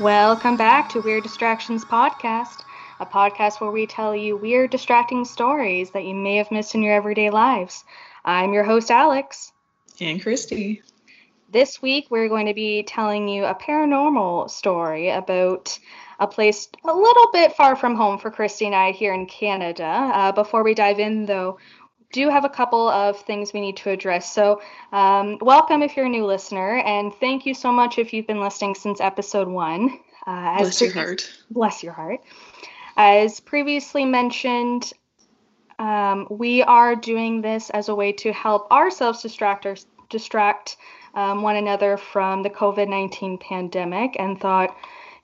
Welcome back to Weird Distractions Podcast, a podcast where we tell you weird, distracting stories that you may have missed in your everyday lives. I'm your host, Alex. And Christy. This week, we're going to be telling you a paranormal story about a place a little bit far from home for Christy and I here in Canada. Uh, before we dive in, though, do have a couple of things we need to address. So, um, welcome if you're a new listener, and thank you so much if you've been listening since episode one. Uh, bless your heart. Bless your heart. As previously mentioned, um, we are doing this as a way to help ourselves distract our, distract um, one another from the COVID 19 pandemic and thought,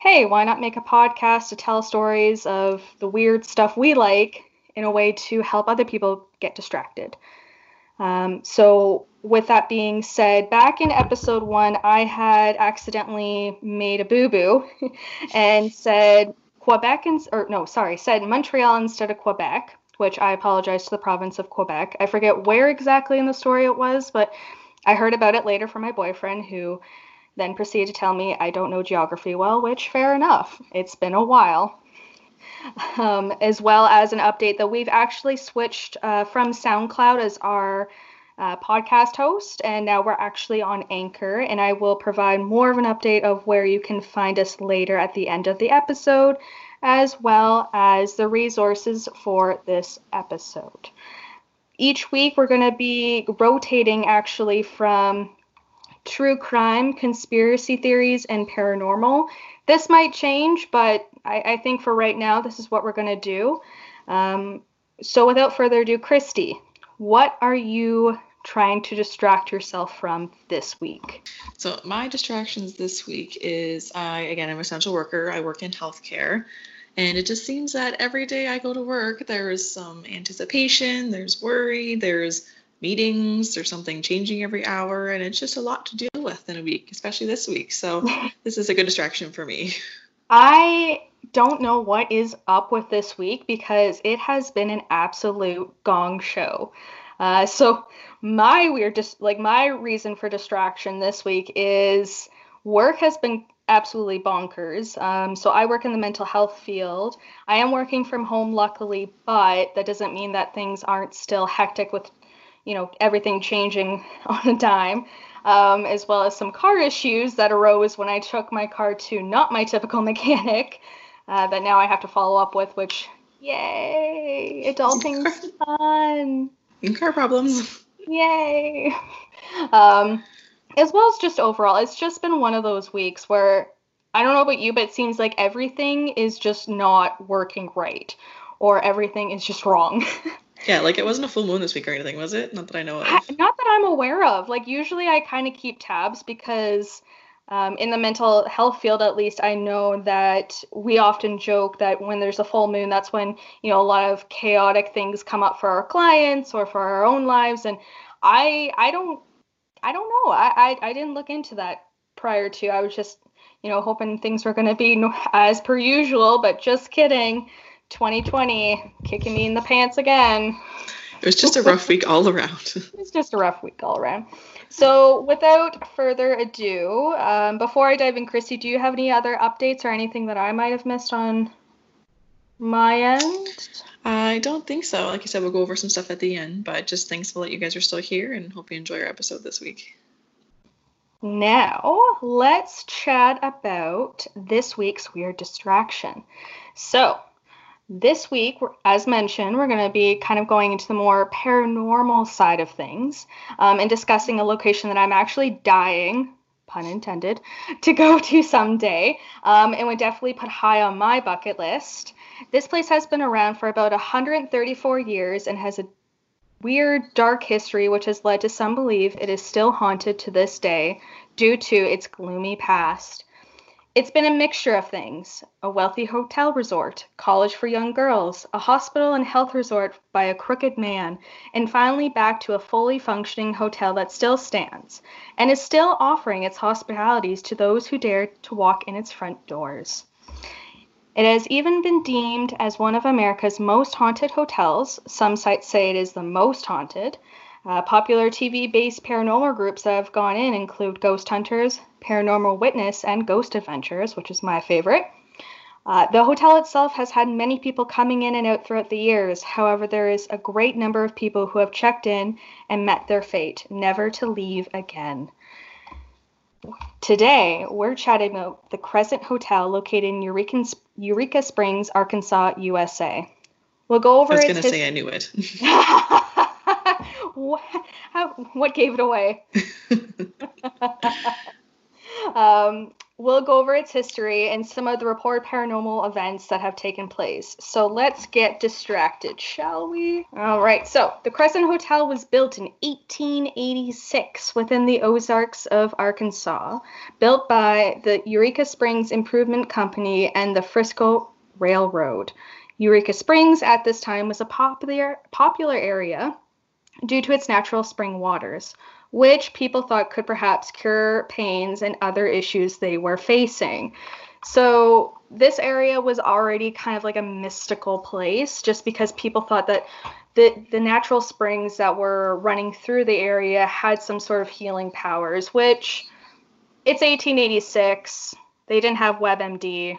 hey, why not make a podcast to tell stories of the weird stuff we like in a way to help other people get distracted. Um, so, with that being said, back in episode one, I had accidentally made a boo boo and said Quebec, in, or no, sorry, said Montreal instead of Quebec, which I apologize to the province of Quebec. I forget where exactly in the story it was, but I heard about it later from my boyfriend, who then proceeded to tell me I don't know geography well, which fair enough. It's been a while um, as well as an update that we've actually switched uh, from SoundCloud as our uh, podcast host, and now we're actually on Anchor. And I will provide more of an update of where you can find us later at the end of the episode, as well as the resources for this episode. Each week, we're going to be rotating actually from true crime, conspiracy theories, and paranormal. This might change, but I, I think for right now, this is what we're going to do. Um, so, without further ado, Christy, what are you trying to distract yourself from this week? So, my distractions this week is I, again, I'm an essential worker. I work in healthcare. And it just seems that every day I go to work, there's some anticipation, there's worry, there's meetings, there's something changing every hour, and it's just a lot to deal with in a week, especially this week. So, this is a good distraction for me. I don't know what is up with this week because it has been an absolute gong show. Uh, so my weird, dis- like my reason for distraction this week is work has been absolutely bonkers. Um, so I work in the mental health field. I am working from home, luckily, but that doesn't mean that things aren't still hectic with, you know, everything changing on a dime. Um, as well as some car issues that arose when I took my car to not my typical mechanic uh, that now I have to follow up with, which, yay, adulting's fun. In car problems. Yay. Um, as well as just overall, it's just been one of those weeks where I don't know about you, but it seems like everything is just not working right, or everything is just wrong. yeah, like it wasn't a full moon this week or anything, was it? Not that I know of. Not that I'm aware of. Like usually I kind of keep tabs because um, in the mental health field at least i know that we often joke that when there's a full moon that's when you know a lot of chaotic things come up for our clients or for our own lives. And i i don't i don't know. I i, I didn't look into that prior to. I was just you know hoping things were going to be as per usual but just kidding. 2020 kicking me in the pants again it was just a rough week all around it was just a rough week all around so, without further ado, um, before I dive in, Christy, do you have any other updates or anything that I might have missed on my end? I don't think so. Like I said, we'll go over some stuff at the end, but just thankful that you guys are still here and hope you enjoy our episode this week. Now, let's chat about this week's weird distraction. So, this week, as mentioned, we're going to be kind of going into the more paranormal side of things um, and discussing a location that I'm actually dying pun intended, to go to someday, um, and would definitely put high on my bucket list. This place has been around for about 134 years and has a weird, dark history, which has led to some believe it is still haunted to this day due to its gloomy past. It's been a mixture of things a wealthy hotel resort, college for young girls, a hospital and health resort by a crooked man, and finally back to a fully functioning hotel that still stands and is still offering its hospitalities to those who dare to walk in its front doors. It has even been deemed as one of America's most haunted hotels. Some sites say it is the most haunted. Uh, popular TV based paranormal groups that have gone in include Ghost Hunters, Paranormal Witness, and Ghost Adventures, which is my favorite. Uh, the hotel itself has had many people coming in and out throughout the years. However, there is a great number of people who have checked in and met their fate, never to leave again. Today, we're chatting about the Crescent Hotel located in Eureka, Eureka Springs, Arkansas, USA. We'll go over. I was going to his- say I knew it. what, how, what gave it away? um, we'll go over its history and some of the reported paranormal events that have taken place. So let's get distracted, shall we? All right. So the Crescent Hotel was built in 1886 within the Ozarks of Arkansas, built by the Eureka Springs Improvement Company and the Frisco Railroad. Eureka Springs at this time was a popular popular area due to its natural spring waters, which people thought could perhaps cure pains and other issues they were facing. So, this area was already kind of like a mystical place just because people thought that the, the natural springs that were running through the area had some sort of healing powers, which it's 1886. They didn't have WebMD.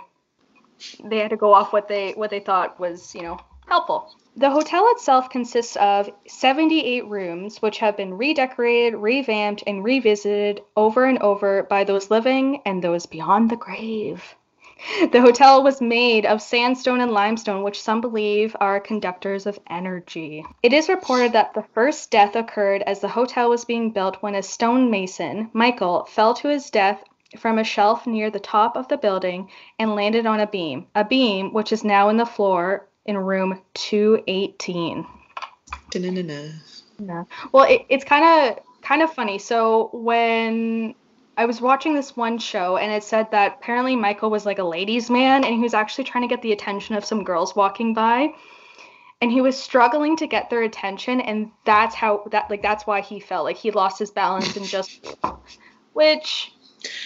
They had to go off what they what they thought was, you know, helpful. The hotel itself consists of 78 rooms, which have been redecorated, revamped, and revisited over and over by those living and those beyond the grave. The hotel was made of sandstone and limestone, which some believe are conductors of energy. It is reported that the first death occurred as the hotel was being built when a stonemason, Michael, fell to his death from a shelf near the top of the building and landed on a beam, a beam which is now in the floor in room 218. Yeah. Well, it, it's kind of kind of funny. So when I was watching this one show and it said that apparently Michael was like a ladies' man and he was actually trying to get the attention of some girls walking by and he was struggling to get their attention and that's how that like that's why he felt like he lost his balance and just which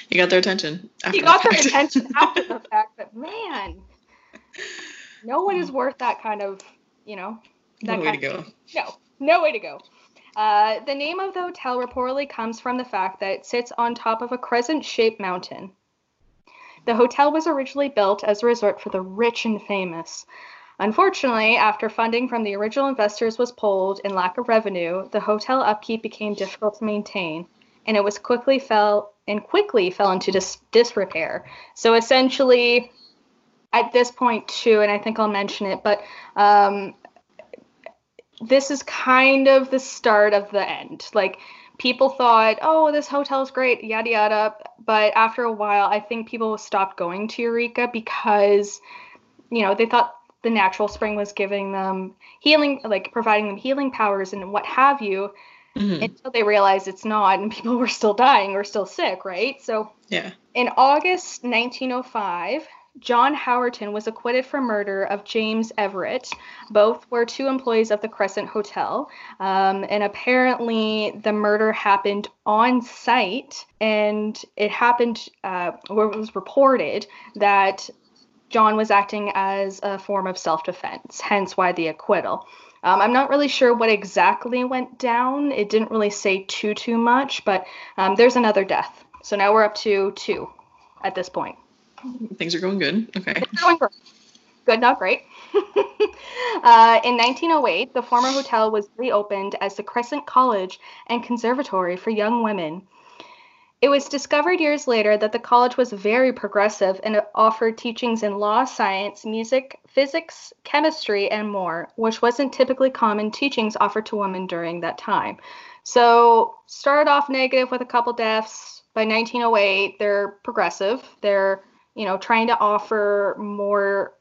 you got their attention. He got the their attention after the fact, but man, no one is worth that kind of, you know, that no way to go. No, no way to go. Uh, the name of the hotel reportedly comes from the fact that it sits on top of a crescent shaped mountain. The hotel was originally built as a resort for the rich and famous. Unfortunately, after funding from the original investors was pulled and lack of revenue, the hotel upkeep became difficult to maintain, and it was quickly fell and quickly fell into dis- disrepair. So essentially, at this point too, and I think I'll mention it, but um, this is kind of the start of the end. Like people thought, oh, this hotel is great, yada yada. But after a while, I think people stopped going to Eureka because, you know, they thought the natural spring was giving them healing, like providing them healing powers and what have you. Mm-hmm. Until they realized it's not, and people were still dying or still sick, right? So, yeah. In August 1905, John Howerton was acquitted for murder of James Everett. Both were two employees of the Crescent Hotel. Um, and apparently, the murder happened on site, and it happened, uh, or it was reported that John was acting as a form of self defense, hence why the acquittal. Um, I'm not really sure what exactly went down. It didn't really say too, too much, but um, there's another death. So now we're up to two at this point. Things are going good. Okay. going good. Good, not great. uh, in 1908, the former hotel was reopened as the Crescent College and Conservatory for Young Women. It was discovered years later that the college was very progressive and offered teachings in law, science, music, physics, chemistry, and more, which wasn't typically common teachings offered to women during that time. So, started off negative with a couple deaths, by 1908 they're progressive. They're you know trying to offer more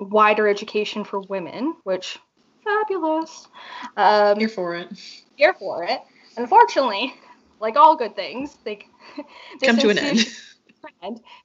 wider education for women, which fabulous. Um, Here for it. here for it. Unfortunately, like all good things, they this Come to an end.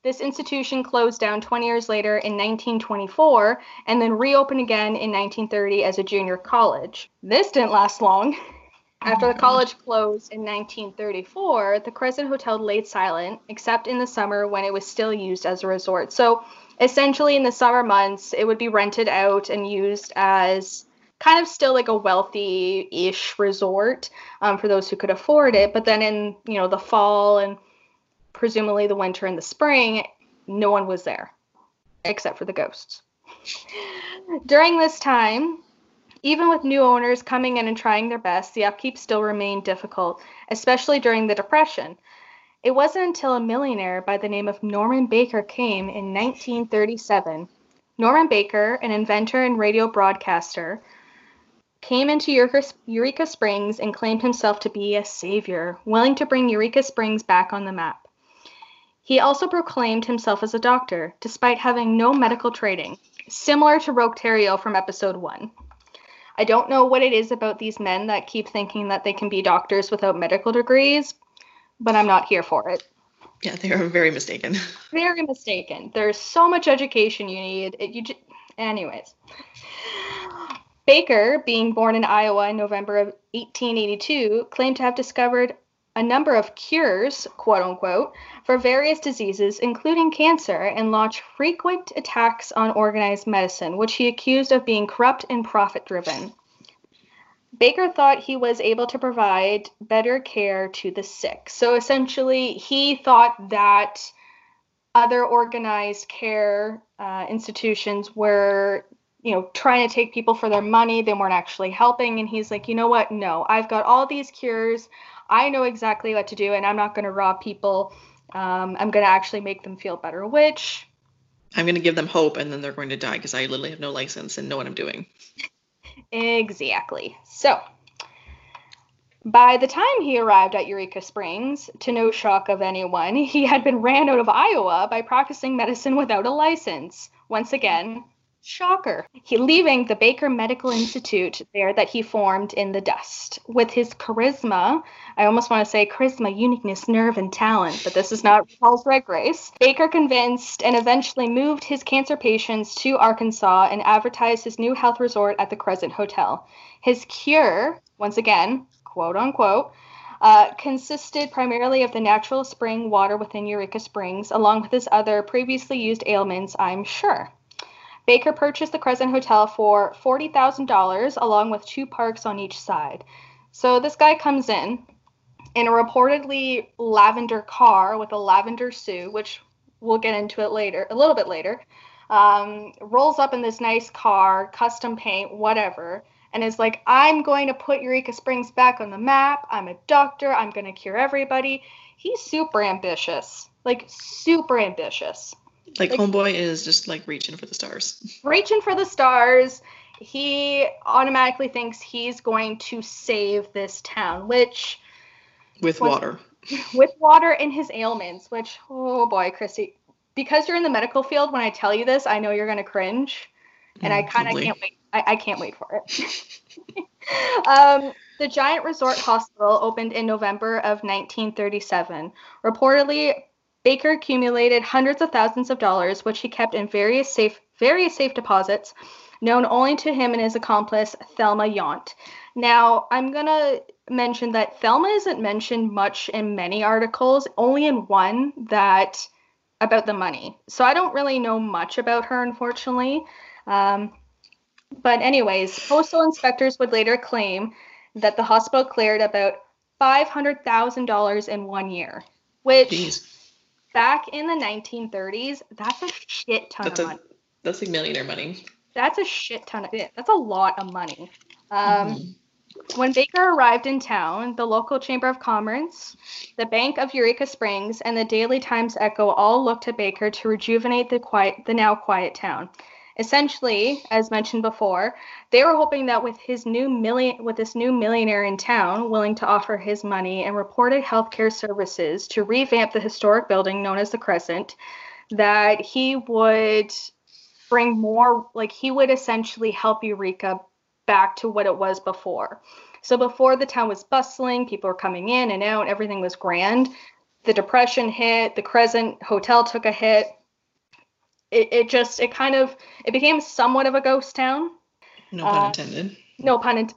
This institution closed down 20 years later in 1924 and then reopened again in 1930 as a junior college. This didn't last long. After the college closed in 1934, the Crescent Hotel laid silent, except in the summer when it was still used as a resort. So essentially, in the summer months, it would be rented out and used as kind of still like a wealthy-ish resort um, for those who could afford it. But then in you know the fall and presumably the winter and the spring, no one was there except for the ghosts. During this time, even with new owners coming in and trying their best, the upkeep still remained difficult, especially during the Depression. It wasn't until a millionaire by the name of Norman Baker came in 1937. Norman Baker, an inventor and radio broadcaster, came into Eureka, Springs and claimed himself to be a savior, willing to bring Eureka Springs back on the map. He also proclaimed himself as a doctor, despite having no medical training, similar to Roque Terrio from episode 1. I don't know what it is about these men that keep thinking that they can be doctors without medical degrees, but I'm not here for it. Yeah, they are very mistaken. Very mistaken. There's so much education you need. It, you j- anyways. Baker, being born in Iowa in November of 1882, claimed to have discovered a number of cures, quote unquote, for various diseases, including cancer, and launched frequent attacks on organized medicine, which he accused of being corrupt and profit driven. Baker thought he was able to provide better care to the sick. So essentially, he thought that other organized care uh, institutions were, you know, trying to take people for their money. They weren't actually helping. And he's like, you know what? No, I've got all these cures. I know exactly what to do, and I'm not going to rob people. Um, I'm going to actually make them feel better, which I'm going to give them hope and then they're going to die because I literally have no license and know what I'm doing. Exactly. So, by the time he arrived at Eureka Springs, to no shock of anyone, he had been ran out of Iowa by practicing medicine without a license. Once again, shocker. He leaving the Baker Medical Institute there that he formed in the dust. With his charisma, I almost want to say charisma, uniqueness, nerve, and talent, but this is not Paul's Drag Race. Baker convinced and eventually moved his cancer patients to Arkansas and advertised his new health resort at the Crescent Hotel. His cure, once again, quote unquote, uh, consisted primarily of the natural spring water within Eureka Springs, along with his other previously used ailments, I'm sure. Baker purchased the Crescent Hotel for $40,000, along with two parks on each side. So this guy comes in in a reportedly lavender car with a lavender suit, which we'll get into it later, a little bit later. Um, rolls up in this nice car, custom paint, whatever, and is like, I'm going to put Eureka Springs back on the map. I'm a doctor. I'm going to cure everybody. He's super ambitious, like super ambitious. Like, Like- homeboy is just like reaching for the stars. reaching for the stars. He automatically thinks he's going to save this town, which, with What's- water. with water and his ailments, which, oh boy, Christy, because you're in the medical field, when I tell you this, I know you're going to cringe. And I Mm, kind of lovely. can't wait. I, I can't wait for it. um, the Giant Resort Hospital opened in November of 1937. Reportedly, Baker accumulated hundreds of thousands of dollars, which he kept in various safe, various safe deposits, known only to him and his accomplice Thelma Yount. Now, I'm gonna mention that Thelma isn't mentioned much in many articles, only in one that about the money. So I don't really know much about her, unfortunately. Um, but anyways, postal inspectors would later claim that the hospital cleared about five hundred thousand dollars in one year, which Jeez. Back in the 1930s, that's a shit ton That's of a money. that's like millionaire money. That's a shit ton of it. That's a lot of money. Um, Mhm. When Baker arrived in town, the local Chamber of Commerce, the Bank of Eureka Springs, and the Daily Times Echo all looked to Baker to rejuvenate the quiet, the now quiet town. Essentially, as mentioned before, they were hoping that with his new million with this new millionaire in town willing to offer his money and reported healthcare services to revamp the historic building known as the Crescent, that he would bring more like he would essentially help Eureka back to what it was before. So before the town was bustling, people were coming in and out, everything was grand. The depression hit, the Crescent Hotel took a hit. It, it just it kind of it became somewhat of a ghost town. No pun uh, intended. No pun in,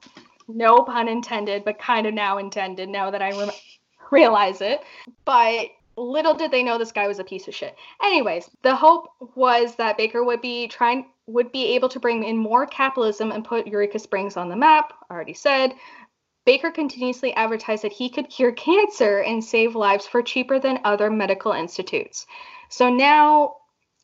no pun intended, but kind of now intended now that I re- realize it. But little did they know this guy was a piece of shit. Anyways, the hope was that Baker would be trying would be able to bring in more capitalism and put Eureka Springs on the map. Already said. Baker continuously advertised that he could cure cancer and save lives for cheaper than other medical institutes. So now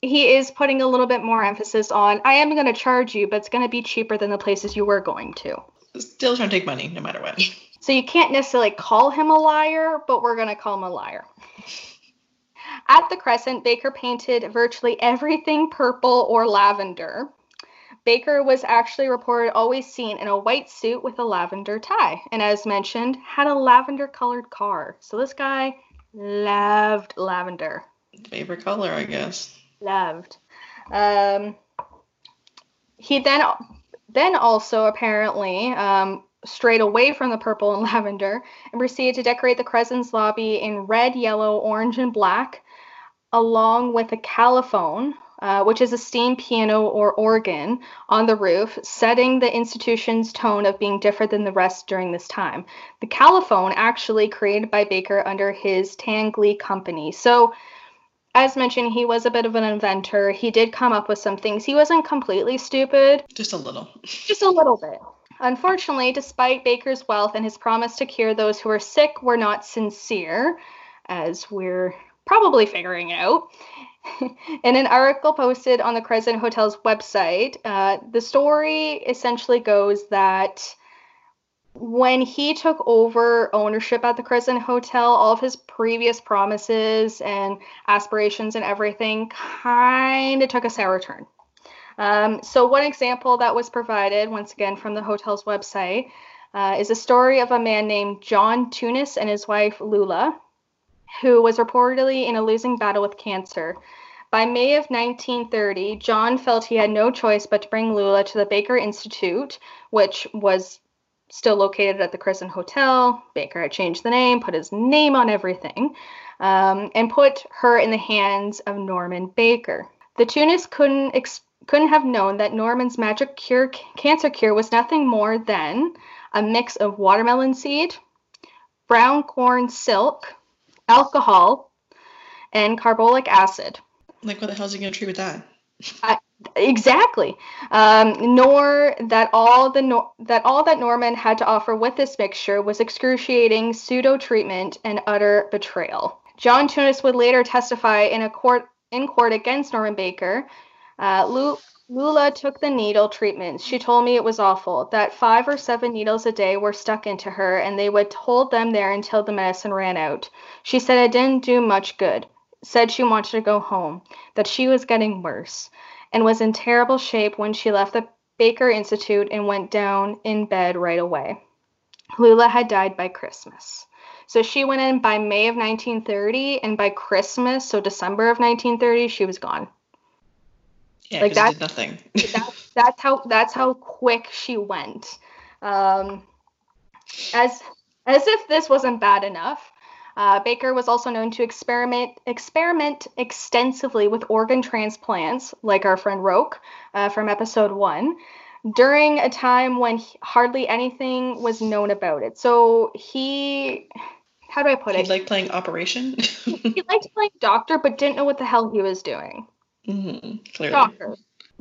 he is putting a little bit more emphasis on I am going to charge you, but it's going to be cheaper than the places you were going to. Still trying to take money no matter what. So you can't necessarily call him a liar, but we're going to call him a liar. At the Crescent, Baker painted virtually everything purple or lavender. Baker was actually reported always seen in a white suit with a lavender tie, and as mentioned, had a lavender colored car. So this guy loved lavender. Favorite color, I guess. Loved. Um, he then then also apparently um, strayed away from the purple and lavender and proceeded to decorate the Crescent's lobby in red, yellow, orange, and black, along with a Calliaphone, uh, which is a steam piano or organ on the roof, setting the institution's tone of being different than the rest during this time. The Calliaphone, actually created by Baker under his Tangley company. So, as mentioned, he was a bit of an inventor. He did come up with some things. He wasn't completely stupid. Just a little. Just a little bit. Unfortunately, despite Baker's wealth and his promise to cure those who were sick were not sincere, as we're probably figuring out. in an article posted on the Crescent Hotel's website, uh, the story essentially goes that when he took over ownership at the Crescent Hotel, all of his previous promises and aspirations and everything kind of took a sour turn. Um, so, one example that was provided, once again from the hotel's website, uh, is a story of a man named John Tunis and his wife Lula, who was reportedly in a losing battle with cancer. By May of 1930, John felt he had no choice but to bring Lula to the Baker Institute, which was still located at the Crescent Hotel. Baker had changed the name, put his name on everything, um, and put her in the hands of Norman Baker. The Tunis couldn't ex- couldn't have known that Norman's magic cure cancer cure was nothing more than a mix of watermelon seed, brown corn silk, alcohol, and carbolic acid. Like, what the hell is he going to treat with that? I, exactly. Um, nor that all the nor- that all that Norman had to offer with this mixture was excruciating pseudo treatment and utter betrayal. John Tunis would later testify in a court in court against Norman Baker. Uh, Lula took the needle treatments. She told me it was awful, that five or seven needles a day were stuck into her, and they would hold them there until the medicine ran out. She said it didn't do much good, said she wanted to go home, that she was getting worse, and was in terrible shape when she left the Baker Institute and went down in bed right away. Lula had died by Christmas. So she went in by May of 1930, and by Christmas, so December of 1930, she was gone. Yeah, like that. Nothing. that, that's how that's how quick she went. Um, as as if this wasn't bad enough, uh, Baker was also known to experiment experiment extensively with organ transplants, like our friend Roke uh, from episode one, during a time when he, hardly anything was known about it. So he, how do I put he it? He liked playing Operation. he liked playing doctor, but didn't know what the hell he was doing. Mm-hmm, clearly. Shocker.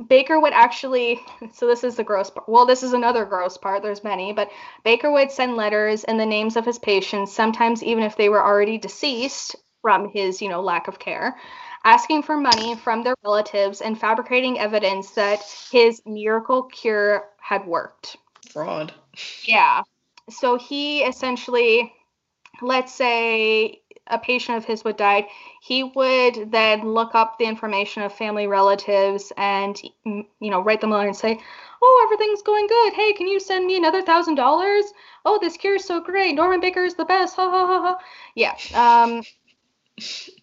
Baker would actually, so this is the gross part. Well, this is another gross part. There's many, but Baker would send letters in the names of his patients, sometimes even if they were already deceased from his, you know, lack of care, asking for money from their relatives and fabricating evidence that his miracle cure had worked. Fraud. Yeah. So he essentially, let's say a patient of his would die, he would then look up the information of family relatives and you know write them a letter and say, "Oh, everything's going good. Hey, can you send me another thousand dollars? Oh, this cure is so great. Norman Baker is the best. Ha ha ha ha." Yeah. Um,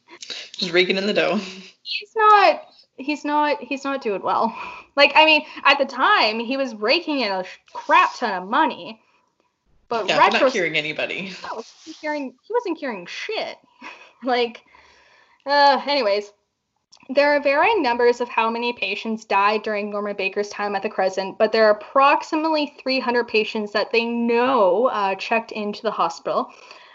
Just raking in the dough. He's not. He's not. He's not doing well. Like I mean, at the time, he was raking in a crap ton of money. But yeah, retros- not curing anybody. No, he, he wasn't curing shit. like, uh, anyways, there are varying numbers of how many patients died during Norman Baker's time at the Crescent, but there are approximately 300 patients that they know uh, checked into the hospital,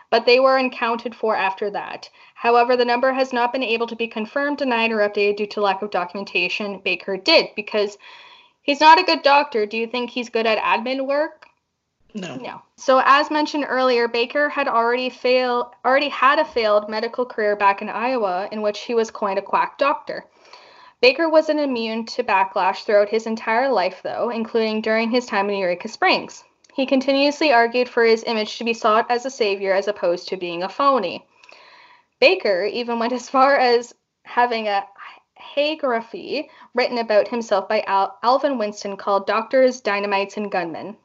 but they were uncounted for after that. However, the number has not been able to be confirmed, denied, or updated due to lack of documentation. Baker did because he's not a good doctor. Do you think he's good at admin work? No. No. So as mentioned earlier, Baker had already failed already had a failed medical career back in Iowa in which he was coined a quack doctor. Baker wasn't immune to backlash throughout his entire life though, including during his time in Eureka Springs. He continuously argued for his image to be sought as a savior as opposed to being a phony. Baker even went as far as having a hagiography written about himself by Al- Alvin Winston called Doctors, Dynamites, and Gunmen.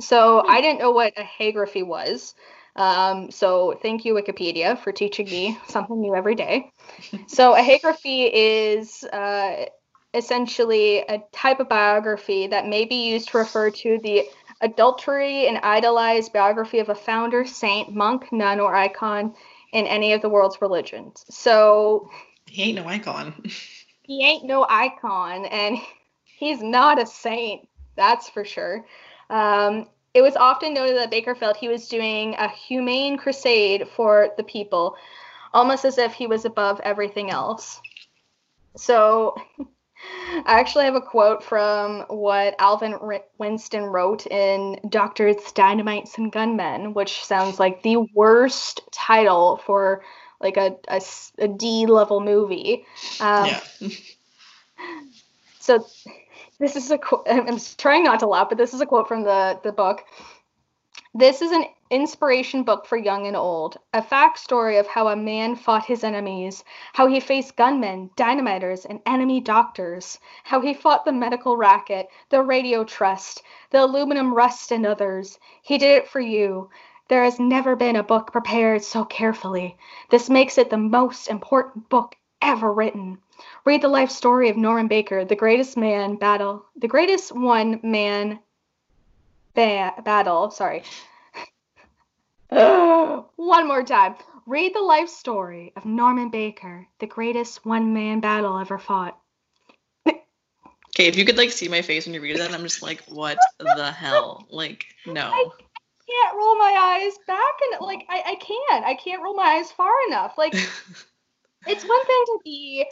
So. I didn't know what a hagiography was. Um, so thank you, Wikipedia, for teaching me something new every day. so a hagiography is uh, essentially a type of biography that may be used to refer to the adultery and idolized biography of a founder, saint, monk, nun, or icon in any of the world's religions. So he ain't no icon. he ain't no icon, and he's not a saint. That's for sure. Um, it was often noted that Baker felt he was doing a humane crusade for the people, almost as if he was above everything else. So, I actually have a quote from what Alvin Winston wrote in Doctors, Dynamites, and Gunmen, which sounds like the worst title for like a, a, a D level movie. Um, yeah. so this is a quote. I'm trying not to laugh, but this is a quote from the the book. This is an inspiration book for young and old, a fact story of how a man fought his enemies, how he faced gunmen, dynamiters, and enemy doctors, how he fought the medical racket, the radio trust, the aluminum rust, and others. He did it for you. There has never been a book prepared so carefully. This makes it the most important book ever written. Read the life story of Norman Baker, the greatest man battle, the greatest one man ba- battle. Sorry. one more time. Read the life story of Norman Baker, the greatest one man battle ever fought. Okay, if you could like see my face when you read that, I'm just like, what the hell? Like, no. I can't roll my eyes back and like I, I can't. I can't roll my eyes far enough. Like it's one thing to be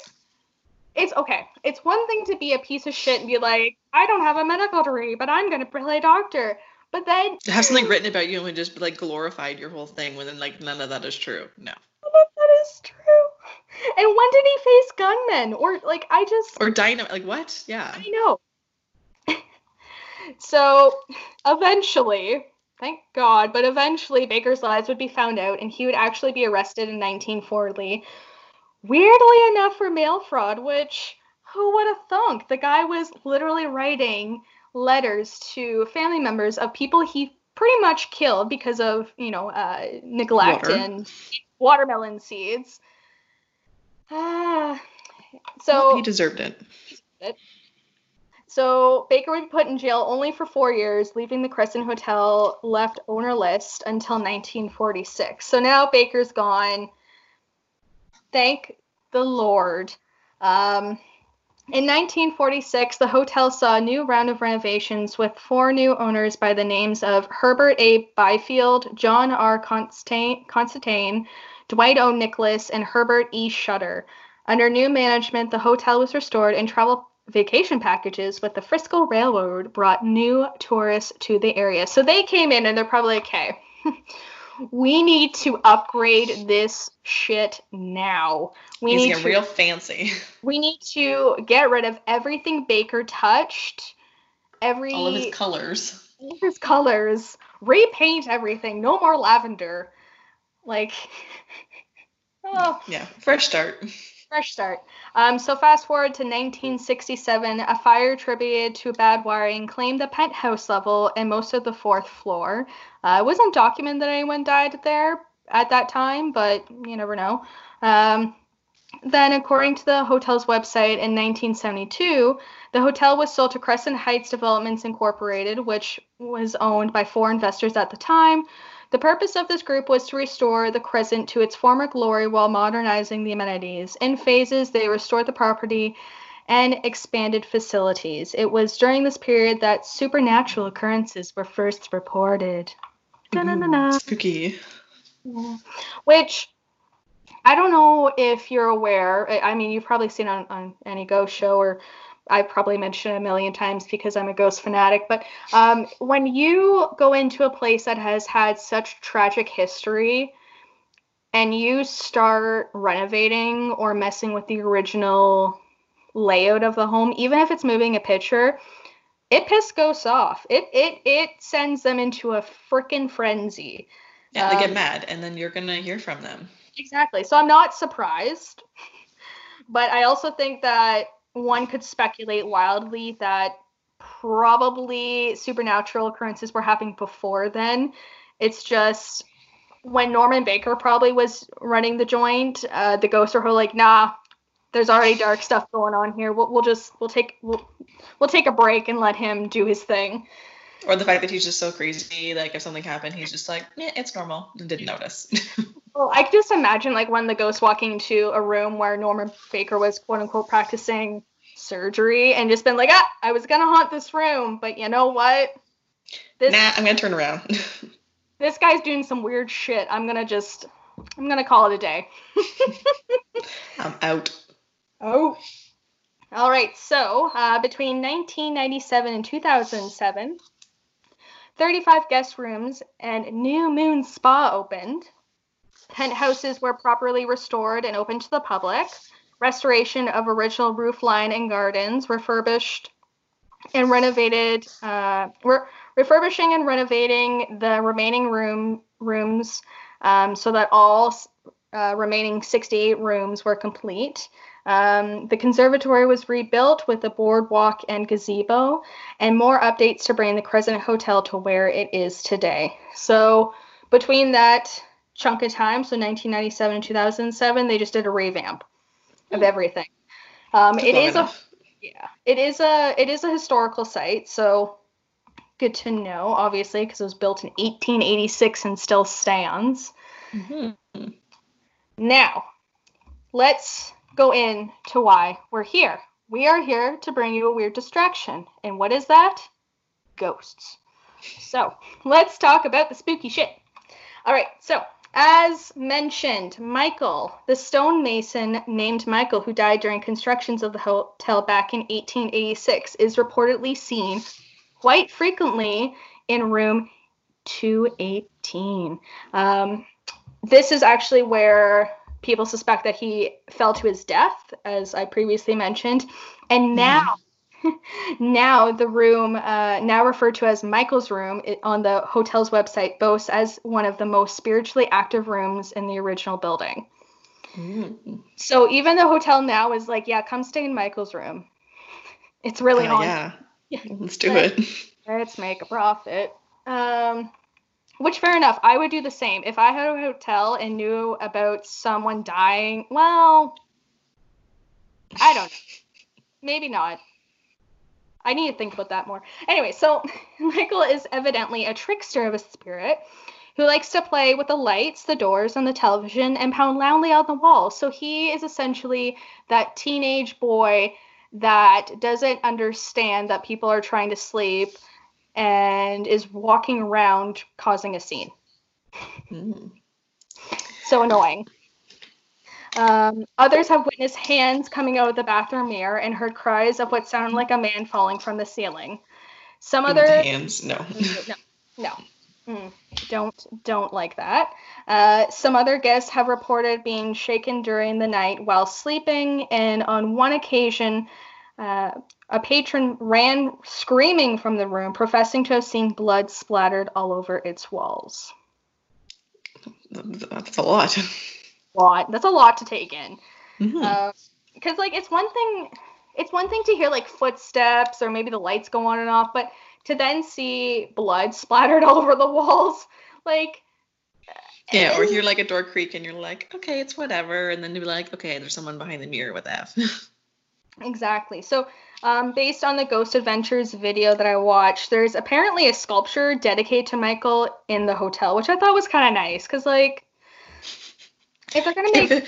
it's okay. It's one thing to be a piece of shit and be like, I don't have a medical degree, but I'm gonna play doctor. But then have something written about you and just like glorified your whole thing when then like none of that is true. No. None of that is true. And when did he face gunmen? Or like I just Or dynamite like what? Yeah. I know. so eventually, thank God, but eventually Baker's lies would be found out and he would actually be arrested in 1940 weirdly enough for mail fraud, which who would have thunk? The guy was literally writing letters to family members of people he pretty much killed because of, you know, uh, neglect Water. and watermelon seeds. Uh, so well, he deserved it. So Baker would be put in jail only for four years, leaving the Crescent Hotel left ownerless until 1946. So now Baker's gone thank the Lord. Um, in 1946, the hotel saw a new round of renovations with four new owners by the names of Herbert A. Byfield, John R. Constantine, Dwight O. Nicholas, and Herbert E. Shutter. Under new management, the hotel was restored and travel vacation packages with the Frisco Railroad brought new tourists to the area. So they came in and they're probably okay, we need to upgrade this shit now. We He's need to, real fancy. We need to get rid of everything Baker touched. Every all of his colors. All of his colors. Repaint everything. No more lavender. Like Oh. Yeah, fresh start. Fresh start. Um, so fast forward to 1967, a fire attributed to bad wiring claimed the penthouse level and most of the fourth floor. Uh, it wasn't documented that anyone died there at that time, but you never know. Um, then, according to the hotel's website in 1972, the hotel was sold to Crescent Heights Developments Incorporated, which was owned by four investors at the time. The purpose of this group was to restore the Crescent to its former glory while modernizing the amenities. In phases, they restored the property and expanded facilities. It was during this period that supernatural occurrences were first reported. Mm, spooky. Which I don't know if you're aware. I mean, you've probably seen on, on any ghost show, or I've probably mentioned a million times because I'm a ghost fanatic. But um, when you go into a place that has had such tragic history and you start renovating or messing with the original layout of the home, even if it's moving a picture, it pisses ghosts off. It it it sends them into a freaking frenzy. Yeah, they um, get mad, and then you're gonna hear from them. Exactly. So I'm not surprised, but I also think that one could speculate wildly that probably supernatural occurrences were happening before then. It's just when Norman Baker probably was running the joint, uh, the ghosts are like, nah, there's already dark stuff going on here. We'll, we'll just we'll take we'll, we'll take a break and let him do his thing. Or the fact that he's just so crazy, like if something happened, he's just like, yeah, it's normal, didn't notice. well, I can just imagine like when the ghost walking into a room where Norman Baker was quote unquote practicing surgery and just been like, ah, I was gonna haunt this room, but you know what? This Nah, I'm gonna turn around. this guy's doing some weird shit. I'm gonna just I'm gonna call it a day. I'm out. Oh. All right, so uh, between 1997 and 2007, 35 guest rooms and New Moon Spa opened. Penthouses were properly restored and open to the public. Restoration of original roof line and gardens, refurbished and renovated. Uh, we're refurbishing and renovating the remaining room rooms um, so that all uh, remaining 68 rooms were complete. Um, the conservatory was rebuilt with a boardwalk and gazebo, and more updates to bring the Crescent Hotel to where it is today. So, between that chunk of time, so 1997 and 2007, they just did a revamp of hmm. everything. Um, it is enough. a yeah, it is a it is a historical site, so good to know, obviously, because it was built in 1886 and still stands. Mm-hmm. Now, let's go in to why we're here. We are here to bring you a weird distraction. And what is that? Ghosts. So let's talk about the spooky shit. All right, so as mentioned, Michael, the stonemason named Michael, who died during constructions of the hotel back in 1886, is reportedly seen quite frequently in room 218. Um, this is actually where people suspect that he fell to his death, as I previously mentioned. And mm-hmm. now. Now the room, uh, now referred to as Michael's room it, on the hotel's website, boasts as one of the most spiritually active rooms in the original building. Mm. So even the hotel now is like, yeah, come stay in Michael's room. It's really uh, on. Yeah. yeah, let's do it. Let's make a profit. Um, which fair enough. I would do the same. If I had a hotel and knew about someone dying, well, I don't know. Maybe not. I need to think about that more. Anyway, so Michael is evidently a trickster of a spirit who likes to play with the lights, the doors, and the television and pound loudly on the walls. So he is essentially that teenage boy that doesn't understand that people are trying to sleep and is walking around causing a scene. Mm. So annoying. Um, others have witnessed hands coming out of the bathroom mirror and heard cries of what sounded like a man falling from the ceiling. Some other hands, no, no, no, mm, don't don't like that. Uh, some other guests have reported being shaken during the night while sleeping, and on one occasion, uh, a patron ran screaming from the room, professing to have seen blood splattered all over its walls. That's a lot. lot. That's a lot to take in. Because like it's one thing, it's one thing to hear like footsteps or maybe the lights go on and off, but to then see blood splattered all over the walls, like yeah, or hear like a door creak and you're like, okay, it's whatever. And then you're like, okay, there's someone behind the mirror with F. Exactly. So, um, based on the Ghost Adventures video that I watched, there's apparently a sculpture dedicated to Michael in the hotel, which I thought was kind of nice because, like, if they're gonna make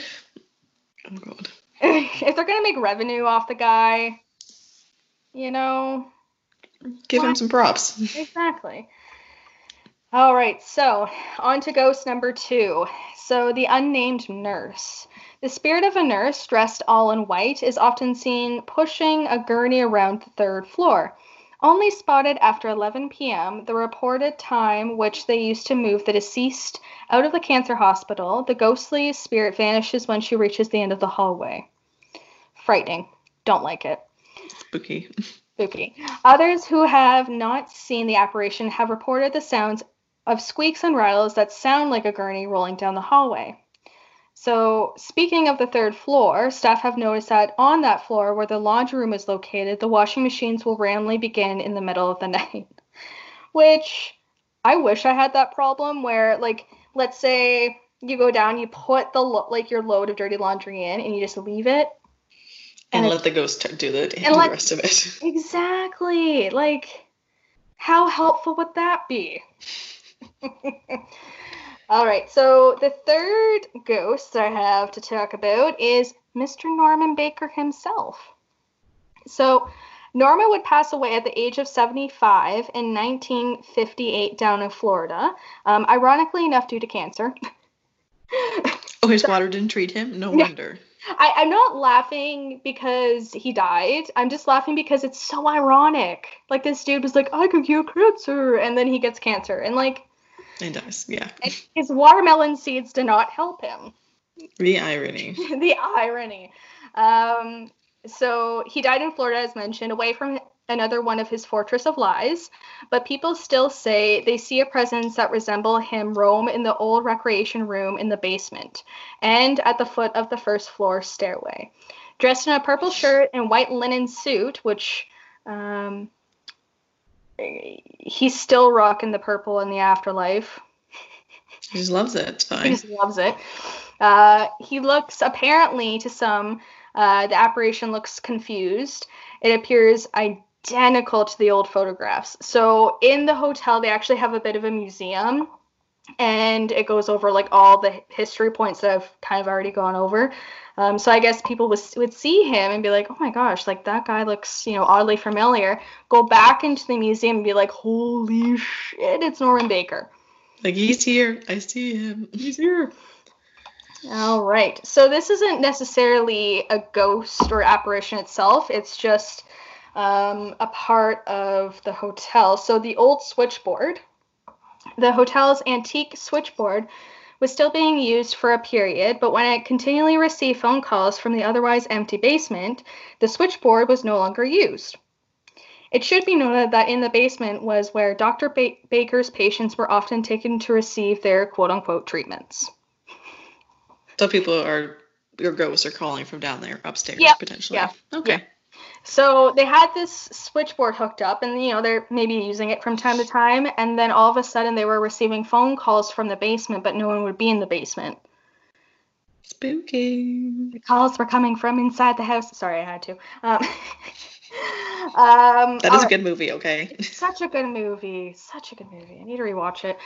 oh god. if they're gonna make revenue off the guy, you know, Give him some props. exactly. All right, so on to ghost number two. So, the unnamed nurse. The spirit of a nurse dressed all in white is often seen pushing a gurney around the third floor. Only spotted after 11 p.m., the reported time which they used to move the deceased out of the cancer hospital, the ghostly spirit vanishes when she reaches the end of the hallway. Frightening. Don't like it. Spooky. Spooky. Others who have not seen the apparition have reported the sounds of squeaks and rattles that sound like a gurney rolling down the hallway. So, speaking of the third floor, staff have noticed that on that floor where the laundry room is located, the washing machines will randomly begin in the middle of the night. Which I wish I had that problem where, like, let's say you go down, you put the lo- like your load of dirty laundry in, and you just leave it, And And let the ghost do the, and handle let- the rest of it. Exactly. Like, how helpful would that be? All right. So, the third ghost I have to talk about is Mr. Norman Baker himself. So, Norma would pass away at the age of 75 in 1958 down in Florida, um, ironically enough, due to cancer. Oh, his water didn't treat him? No wonder. I, I'm not laughing because he died. I'm just laughing because it's so ironic. Like this dude was like, I could cure cancer, and then he gets cancer, and like It does, yeah. and his watermelon seeds did not help him. The irony. the irony. Um, so he died in Florida, as mentioned, away from another one of his fortress of lies. But people still say they see a presence that resemble him roam in the old recreation room in the basement and at the foot of the first floor stairway. Dressed in a purple shirt and white linen suit, which um, he's still rocking the purple in the afterlife. He just loves it. It's He just loves it. Uh, he looks apparently to some, uh, the apparition looks confused. It appears identical to the old photographs. So in the hotel, they actually have a bit of a museum, and it goes over like all the history points that I've kind of already gone over. Um, so I guess people would, would see him and be like, oh my gosh, like that guy looks, you know, oddly familiar. Go back into the museum and be like, holy shit, it's Norman Baker. Like, he's here. I see him. He's here. All right. So this isn't necessarily a ghost or apparition itself. It's just um, a part of the hotel. So the old switchboard, the hotel's antique switchboard, was still being used for a period, but when it continually received phone calls from the otherwise empty basement, the switchboard was no longer used. It should be noted that in the basement was where Dr. Ba- Baker's patients were often taken to receive their quote unquote treatments. So people are, your ghosts are calling from down there upstairs, Yep, potentially. yeah, Okay. So they had this switchboard hooked up, and you know they're maybe using it from time to time, and then all of a sudden they were receiving phone calls from the basement, but no one would be in the basement. Spooky. The calls were coming from inside the house. Sorry, I had to. Um, um, That is a good movie, okay? Such a good movie. Such a good movie. I need to rewatch it.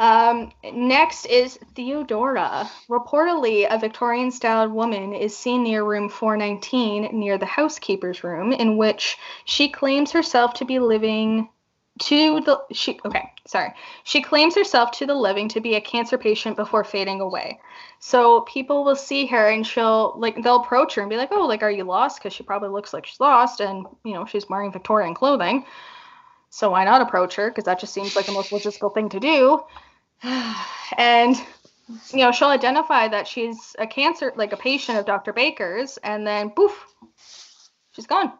Um, next is Theodora. Reportedly, a Victorian styled woman is seen near room 419 near the housekeeper's room, in which she claims herself to be living to the she okay sorry she claims herself to the living to be a cancer patient before fading away so people will see her and she'll like they'll approach her and be like oh like are you lost because she probably looks like she's lost and you know she's wearing victorian clothing so why not approach her? Because that just seems like the most logistical thing to do. and you know, she'll identify that she's a cancer, like a patient of Dr. Baker's, and then poof, she's gone.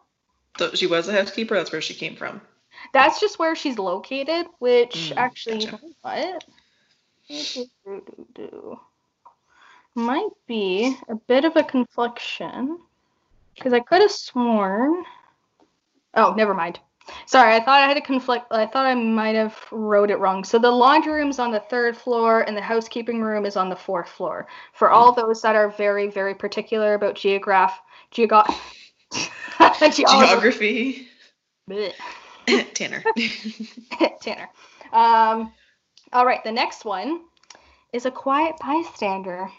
So she was a housekeeper. That's where she came from. That's just where she's located, which Mm, actually, gotcha. what? Might be a bit of a confliction because I could have sworn. Oh, never mind. Sorry, I thought I had a conflict. I thought I might have wrote it wrong. So the laundry room is on the third floor, and the housekeeping room is on the fourth floor. For all those that are very, very particular about geograph, geog- geography. Tanner. Tanner. Um, all right, the next one is a quiet bystander.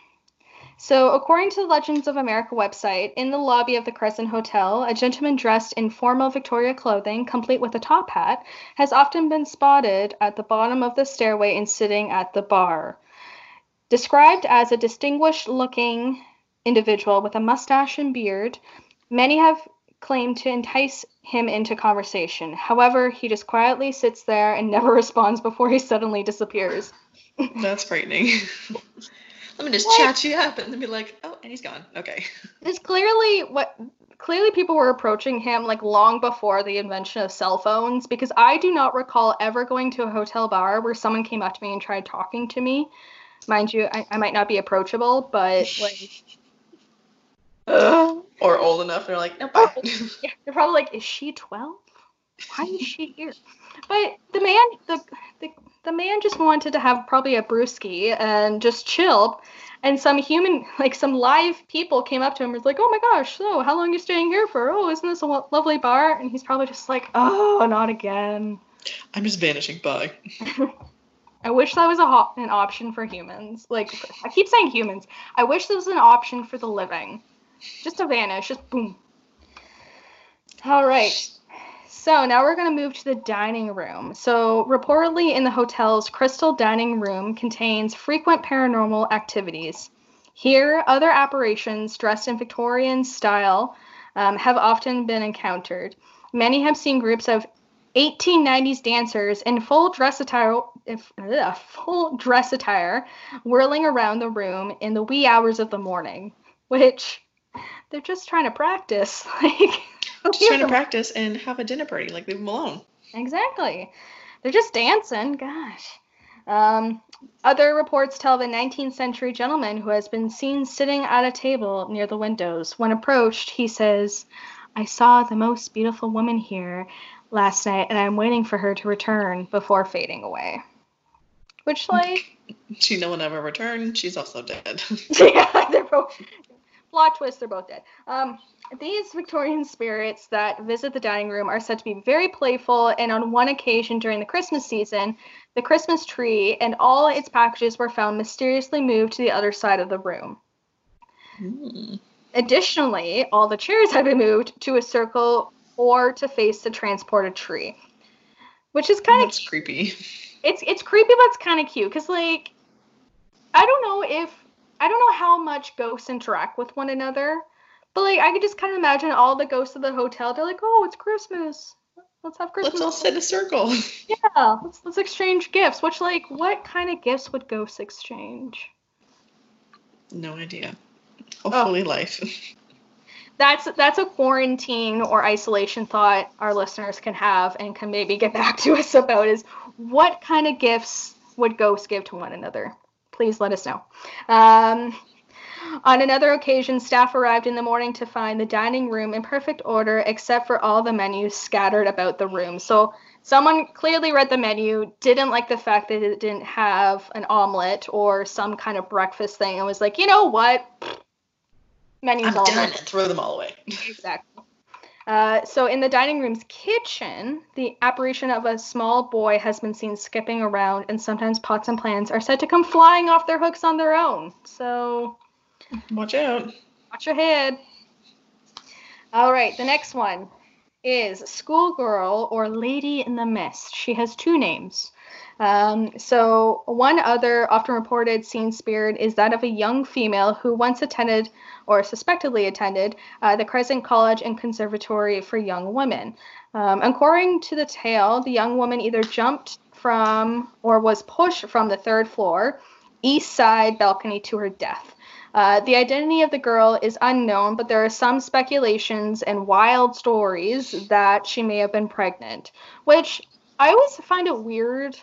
So, according to the Legends of America website, in the lobby of the Crescent Hotel, a gentleman dressed in formal Victoria clothing, complete with a top hat, has often been spotted at the bottom of the stairway and sitting at the bar. Described as a distinguished looking individual with a mustache and beard, many have claimed to entice him into conversation. However, he just quietly sits there and never responds before he suddenly disappears. That's frightening. Let me just what? chat you up and then be like, oh, and he's gone. Okay. It's clearly what clearly people were approaching him like long before the invention of cell phones because I do not recall ever going to a hotel bar where someone came up to me and tried talking to me. Mind you, I, I might not be approachable, but like uh, or old enough, they're like, no, bye. yeah, they're probably like, is she twelve? Why is she here? But the man, the, the the man just wanted to have probably a brewski and just chill. And some human, like some live people came up to him and was like, oh my gosh, so how long are you staying here for? Oh, isn't this a lovely bar? And he's probably just like, oh, not again. I'm just vanishing. Bye. I wish that was a ho- an option for humans. Like, I keep saying humans. I wish this was an option for the living. Just to vanish, just boom. All right. So now we're going to move to the dining room. So, reportedly, in the hotel's crystal dining room contains frequent paranormal activities. Here, other apparitions dressed in Victorian style um, have often been encountered. Many have seen groups of 1890s dancers in full dress attire, if, ugh, full dress attire, whirling around the room in the wee hours of the morning, which they're just trying to practice. Like just trying to practice and have a dinner party. Like leave them alone. Exactly. They're just dancing. Gosh. Um, other reports tell of a 19th century gentleman who has been seen sitting at a table near the windows. When approached, he says, I saw the most beautiful woman here last night, and I'm waiting for her to return before fading away. Which, like. She no one ever returned. She's also dead. yeah, they're both plot twist, they're both dead. Um, these Victorian spirits that visit the dining room are said to be very playful, and on one occasion during the Christmas season, the Christmas tree and all its packages were found mysteriously moved to the other side of the room. Mm. Additionally, all the chairs had been moved to a circle or to face the transported tree, which is kind of creepy. It's it's creepy, but it's kind of cute because like I don't know if I don't know how much ghosts interact with one another, but like I could just kind of imagine all the ghosts of the hotel. They're like, "Oh, it's Christmas. Let's have Christmas. Let's all sit in a circle." yeah, let's let's exchange gifts. Which like, what kind of gifts would ghosts exchange? No idea. Oh. Hopefully, oh. life. that's that's a quarantine or isolation thought our listeners can have and can maybe get back to us about is what kind of gifts would ghosts give to one another please let us know. Um, on another occasion, staff arrived in the morning to find the dining room in perfect order except for all the menus scattered about the room. So someone clearly read the menu, didn't like the fact that it didn't have an omelet or some kind of breakfast thing, and was like, you know what? Menus I'm all done throw them all away. exactly. Uh, so, in the dining room's kitchen, the apparition of a small boy has been seen skipping around, and sometimes pots and pans are said to come flying off their hooks on their own. So, watch out. Watch your head. All right, the next one is Schoolgirl or Lady in the Mist. She has two names. Um, so, one other often reported seen spirit is that of a young female who once attended or suspectedly attended uh, the Crescent College and Conservatory for Young Women. Um, according to the tale, the young woman either jumped from or was pushed from the third floor, east side balcony to her death. Uh, the identity of the girl is unknown, but there are some speculations and wild stories that she may have been pregnant, which I always find it weird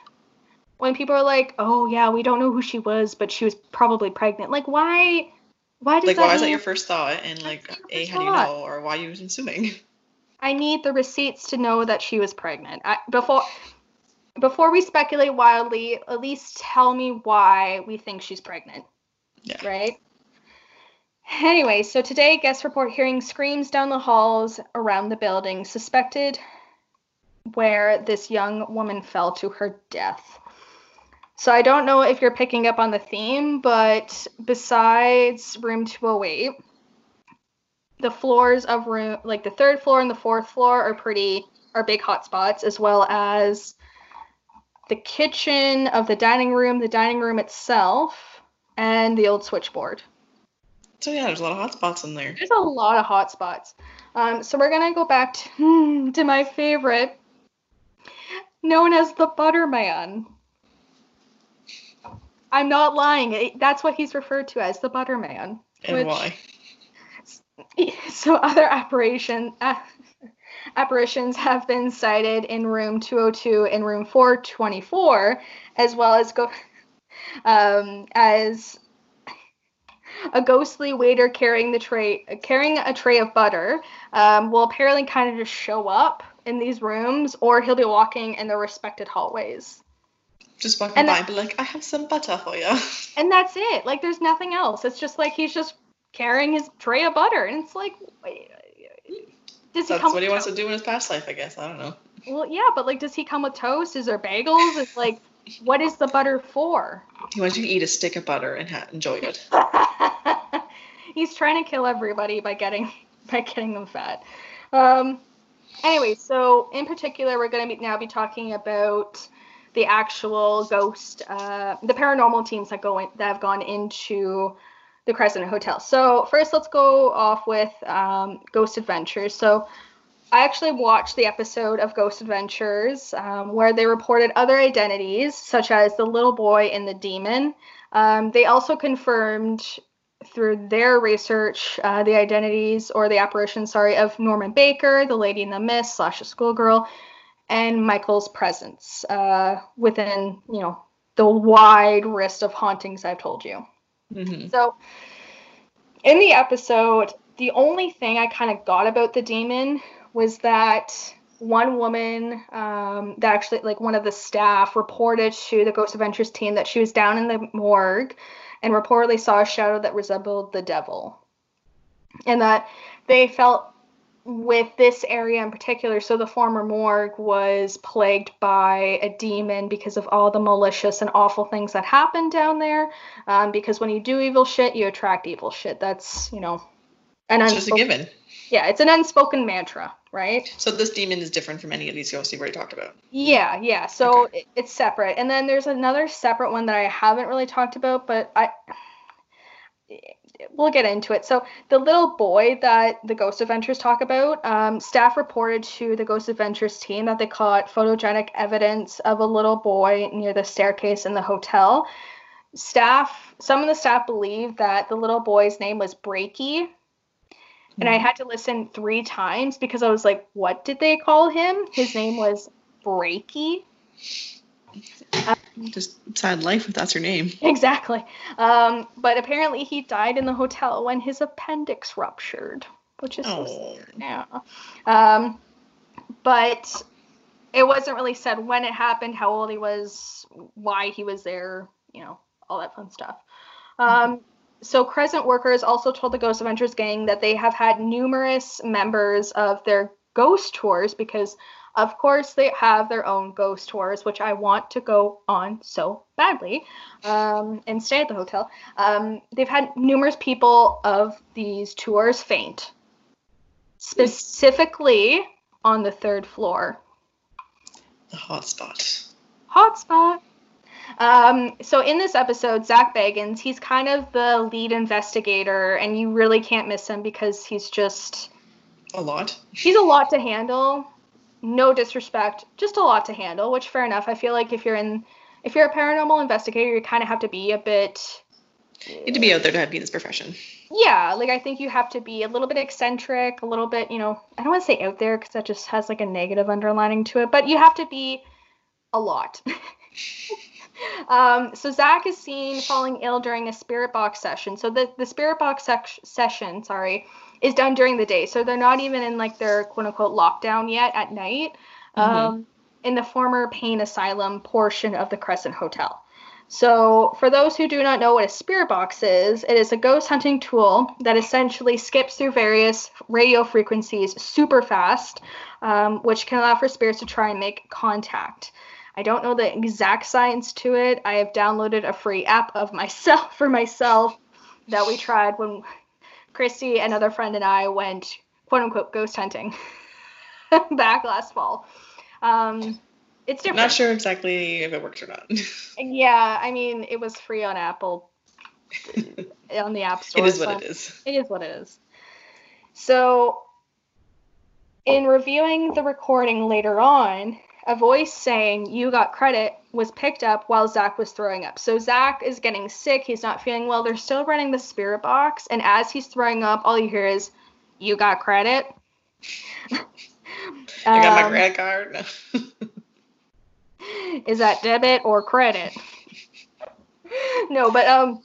when people are like, "Oh yeah, we don't know who she was, but she was probably pregnant." Like, why? Why does like that why is that your first thought? And like, a how do you know, or why are you assuming? I need the receipts to know that she was pregnant. I, before before we speculate wildly, at least tell me why we think she's pregnant, Yeah. right? Anyway, so today guest report hearing screams down the halls around the building, suspected where this young woman fell to her death. So I don't know if you're picking up on the theme, but besides room 208, the floors of room like the third floor and the fourth floor are pretty are big hot spots as well as the kitchen of the dining room the dining room itself and the old switchboard So yeah, there's a lot of hot spots in there. there's a lot of hot spots um, so we're gonna go back to, to my favorite known as the butterman i'm not lying that's what he's referred to as the butterman And which- why? so other apparition uh, apparitions have been cited in room 202 and room 424 as well as go um, as a ghostly waiter carrying the tray carrying a tray of butter um, will apparently kind of just show up in these rooms or he'll be walking in the respected hallways Just walking And by and be like, I have some butter for you. and that's it like there's nothing else it's just like he's just carrying his tray of butter and it's like wait, does he That's come what he wants to do in his past life, I guess. I don't know. Well, yeah, but like, does he come with toast? Is there bagels? It's like, what is the butter for? He wants you to eat a stick of butter and ha- enjoy it. He's trying to kill everybody by getting by getting them fat. Um, anyway, so in particular, we're going to be now be talking about the actual ghost, uh, the paranormal teams that go in, that have gone into the Crescent Hotel. So first, let's go off with um, Ghost Adventures. So I actually watched the episode of Ghost Adventures um, where they reported other identities, such as the little boy and the demon. Um, they also confirmed through their research uh, the identities or the apparitions, sorry, of Norman Baker, the lady in the mist slash a schoolgirl, and Michael's presence uh, within, you know, the wide list of hauntings I've told you. hmm So, in the episode, the only thing I kind of got about the demon was that one woman, um, that actually, like one of the staff, reported to the Ghost Adventures team that she was down in the morgue and reportedly saw a shadow that resembled the devil. And that they felt with this area in particular, so the former morgue was plagued by a demon because of all the malicious and awful things that happened down there um, because when you do evil shit, you attract evil shit. That's you know, an It's just a given. Yeah, it's an unspoken mantra, right? So this demon is different from any of these ghosts you've already talked about. Yeah, yeah. So it it's separate, and then there's another separate one that I haven't really talked about, but I we'll get into it. So the little boy that the Ghost Adventures talk about, um, staff reported to the Ghost Adventures team that they caught photogenic evidence of a little boy near the staircase in the hotel. Staff, some of the staff believe that the little boy's name was Breaky. And I had to listen three times because I was like, what did they call him? His name was Breaky. Just sad life if that's your name. Exactly. Um, but apparently he died in the hotel when his appendix ruptured, which is so Oh. sad. Yeah. Um, but it wasn't really said when it happened, how old he was, why he was there, you know, all that fun stuff. Um, so Crescent workers also told the Ghost Adventures gang that they have had numerous members of their ghost tours because of course they have their own ghost tours which i want to go on so badly um, and stay at the hotel um, they've had numerous people of these tours faint specifically on the third floor The hot spot. hotspot. Um, so in this episode, Zak Bagans, he's kind of the lead investigator, and you really can't miss him because he's just A lot. he's a lot to handle. No disrespect, just a lot to handle, which fair enough. I feel like if you're in if you're a paranormal investigator, you kind of have to be a bit You need to be out there to be in this profession. yeah, like I think you have to be a little bit eccentric, a little bit, you know, I don't want to say out there because that just has like a negative underlining to it, but you have to be a lot. um, so Zak is seen falling ill during a spirit box session. So the, the spirit box session, sorry, is done during the day. So they're not even in like their quote unquote lockdown yet at night. Mm-hmm. Um, in the former pain asylum portion of the Crescent Hotel. So, for those who do not know what a spirit box is, it is a ghost hunting tool that essentially skips through various radio frequencies super fast, um, which can allow for spirits to try and make contact. I don't know the exact science to it. I have downloaded a free app of myself for myself that we tried when Christy, another friend, and I went quote unquote ghost hunting back last fall. Um, it's different. Not sure exactly if it works or not. yeah, I mean, it was free on Apple, on the App Store. It is what so it is. It is what it is. So, in reviewing the recording later on, a voice saying you got credit was picked up while Zak was throwing up. So Zak is getting sick. He's not feeling well. They're still running the spirit box. And as he's throwing up, all you hear is, you got credit. I got my um, credit card. is that debit or credit? no, but um,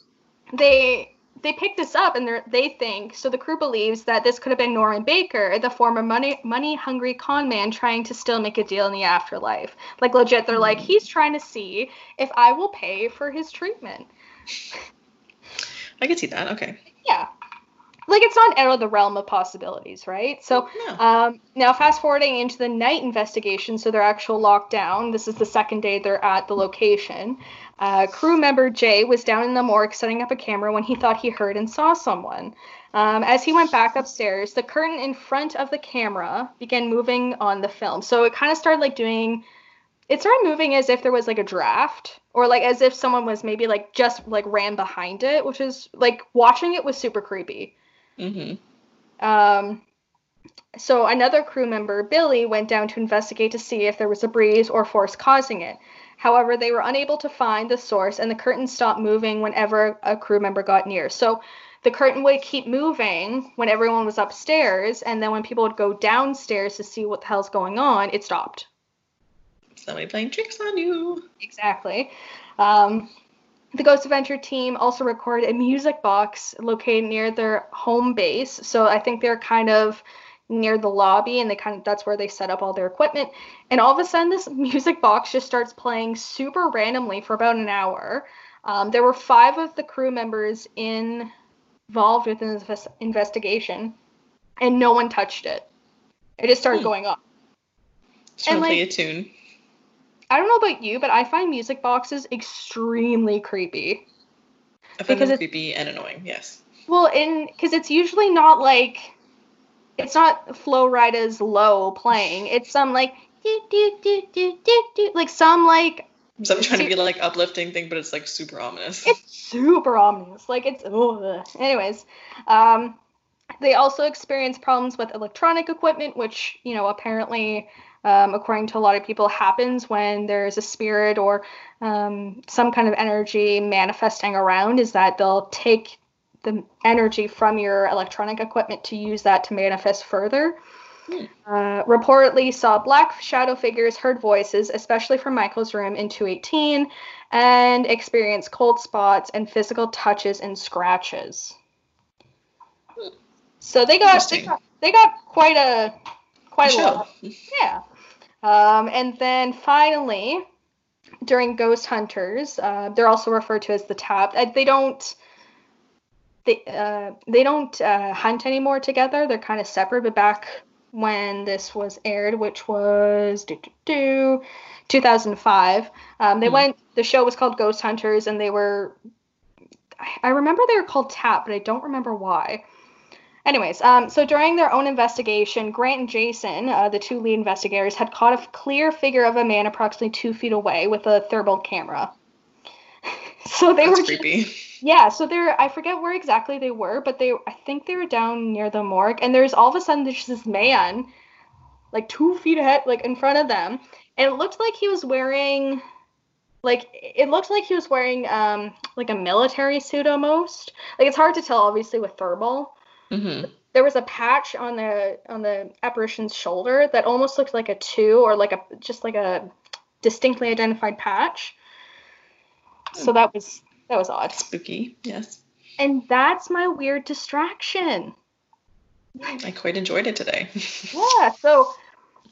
they they picked this up and they think so. The crew believes that this could have been Norman Baker, the former money money hungry con man, trying to still make a deal in the afterlife. Like legit, they're like, hmm. he's trying to see if I will pay for his treatment. I can see that. Okay. Yeah like it's not out of the realm of possibilities, right? So no. um, now fast forwarding into the night investigation, so their actual lockdown. This is the second day they're at the location. Uh, crew member Jay was down in the morgue setting up a camera when he thought he heard and saw someone. Um, as he went back upstairs, the curtain in front of the camera began moving on the film. So it kind of started like doing. It started moving as if there was like a draft, or like as if someone was maybe like just like ran behind it, which is like watching it was super creepy. Mm-hmm. Um, so another crew member, Billy, went down to investigate to see if there was a breeze or force causing it. However, they were unable to find the source, and the curtain stopped moving whenever a crew member got near. So the curtain would keep moving when everyone was upstairs, and then when people would go downstairs to see what the hell's going on, it stopped. Somebody playing tricks on you. Exactly. Um, the Ghost Adventure team also recorded a music box located near their home base. So I think they're kind of near the lobby and they kind of that's where they set up all their equipment. And all of a sudden this music box just starts playing super randomly for about an hour. Um, there were five of the crew members in, involved with this investigation, and no one touched it. It just started hmm. going off. Just and, like, a tune. I don't know about you, but I find music boxes extremely creepy. I find because them creepy and annoying. Yes. Well, in because it's usually not like it's not Flo Rida's low playing. It's some like do do do do do do like some like. So I'm trying to be like uplifting thing, but it's like super ominous. It's super ominous. Like it's. Ugh. Anyways, um, they also experience problems with electronic equipment, which you know apparently um, according to a lot of people, happens when there's a spirit or um, some kind of energy manifesting around is that they'll take the energy from your electronic equipment to use that to manifest further. Hmm. Uh, reportedly saw black shadow figures, heard voices, especially from Michael's room in 218, and experienced cold spots and physical touches and scratches. Hmm. So they got, they got they got quite a quite a lot. Yeah. Um, and then finally, during Ghost Hunters, uh, they're also referred to as the Tap. Uh, they don't they uh, they don't uh, hunt anymore together. They're kind of separate. But back when this was aired, which was do, do, do, 2005, um, they mm. went. The show was called Ghost Hunters, and they were. I remember they were called Tap, but I don't remember why. Anyways, um, so during their own investigation, Grant and Jason, uh, the two lead investigators, had caught a clear figure of a man approximately two feet away with a thermal camera. so they That's were creepy. Yeah, so they're I forget where exactly they were, but they I think they were down near the morgue, and there's all of a sudden there's this man, like two feet ahead, like in front of them, and it looked like he was wearing like it looked like he was wearing um like a military suit almost. Like it's hard to tell obviously with thermal. Mm-hmm. There was a patch on the on the apparition's shoulder that almost looked like a two or like a just like a distinctly identified patch. So that was that was odd. Spooky, yes. And that's my weird distraction. I quite enjoyed it today. yeah, so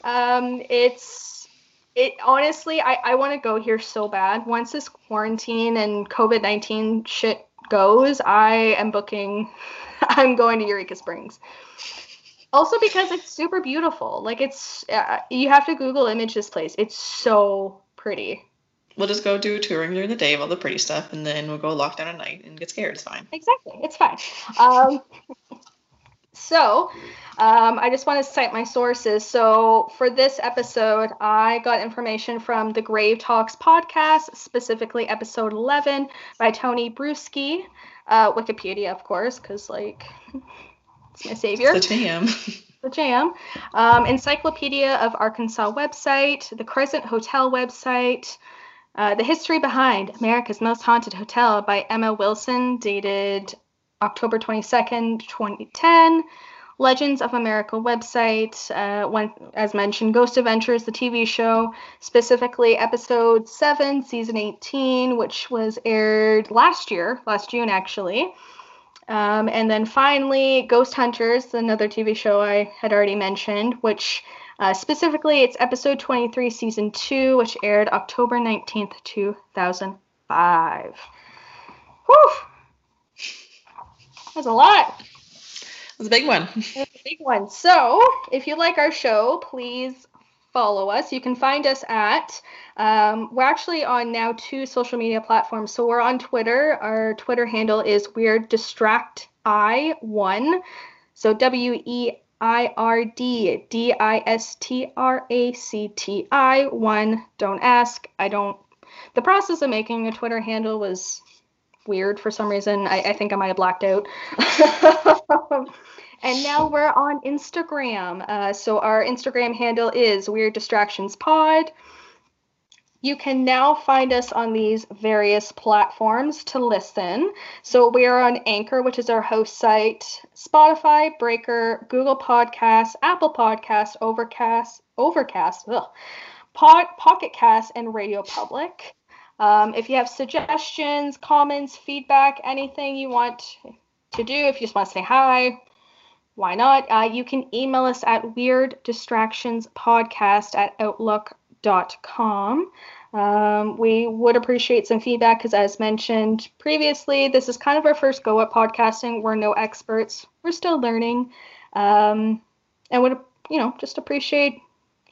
um it's it honestly I, I want to go here so bad. Once this quarantine and COVID nineteen shit goes, I am booking I'm going to Eureka Springs. Also because it's super beautiful. Like it's uh, you have to Google image this place. It's so pretty. We'll just go do a touring during the day of all the pretty stuff, and then we'll go lock down at night and get scared. It's fine. Exactly, it's fine. Um, so, um, I just want to cite my sources. So, for this episode, I got information from the Grave Talks podcast, specifically episode 11 by Tony Brueski, uh, Wikipedia, of course, because like it's my savior. It's the jam. the jam. Um, Encyclopedia of Arkansas website, the Crescent Hotel website, uh, The History Behind America's Most Haunted Hotel by Emma Wilson, dated October 22nd, 2010. Legends of America website, uh, when, as mentioned, Ghost Adventures, the TV show, specifically episode 7, season 18, which was aired last year, last June actually. Um, and then finally, Ghost Hunters, another TV show I had already mentioned, which uh, specifically it's episode 23, season 2, which aired October 19th, 2005. Whew! That's a lot. That's a big one. A big one. So, if you like our show, please follow us. You can find us at, um, we're actually on now two social media platforms. So we're on Twitter. Our Twitter handle is Weird Distract I1. So W E I R D D I S T R A C T I 1. Don't ask. I don't. The process of making a Twitter handle was weird for some reason. I, I think I might have blacked out. and now we're on Instagram. Uh, so our Instagram handle is Weird Distractions Pod. You can now find us on these various platforms to listen. So we are on Anchor, which is our host site, Spotify, Breaker, Google Podcasts, Apple Podcasts, Overcast, Overcast, ugh, Pocket Cast, and Radio Public. Um, if you have suggestions, comments, feedback, anything you want to do, if you just want to say hi, why not? Uh, you can email us at weirddistractionspodcast at outlook.com. Um, we would appreciate some feedback because, as mentioned previously, this is kind of our first go at podcasting. We're no experts, we're still learning. Um, and would, you know, just appreciate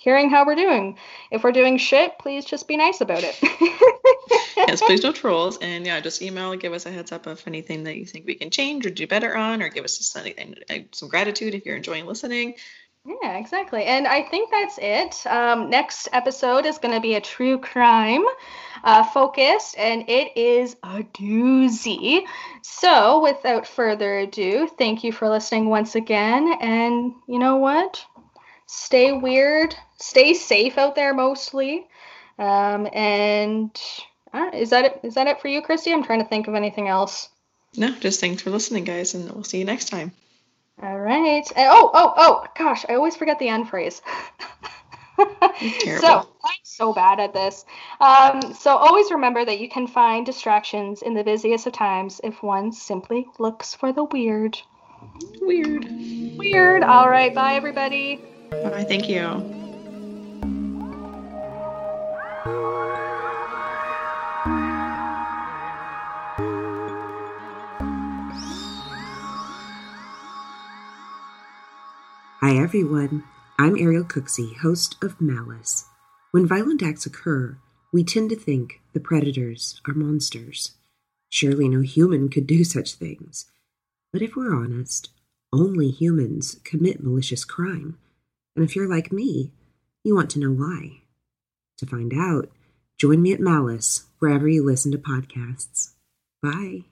hearing how we're doing. If we're doing shit, please just be nice about it. yes, please no trolls. And yeah, just email, give us a heads up of anything that you think we can change or do better on, or give us just anything, uh, some gratitude if you're enjoying listening. Yeah, exactly. And I think that's it. Um, next episode is going to be a true crime uh, focused, and it is a doozy. So, without further ado, thank you for listening once again. And you know what? Stay weird, stay safe out there mostly. Um, and uh, is that it? Is that it for you, Christy? I'm trying to think of anything else. No, just thanks for listening, guys, and we'll see you next time. All right. oh, oh, oh, gosh, I always forget the end phrase. so I'm so bad at this. Um, so always remember that you can find distractions in the busiest of times if one simply looks for the weird. Weird. Weird. All right. Bye, everybody. Bye. Thank you. Hi, everyone. I'm Ariel Cooksey, host of Malice. When violent acts occur, we tend to think the predators are monsters. Surely no human could do such things. But if we're honest, only humans commit malicious crime. And if you're like me, you want to know why. To find out, join me at Malice wherever you listen to podcasts. Bye.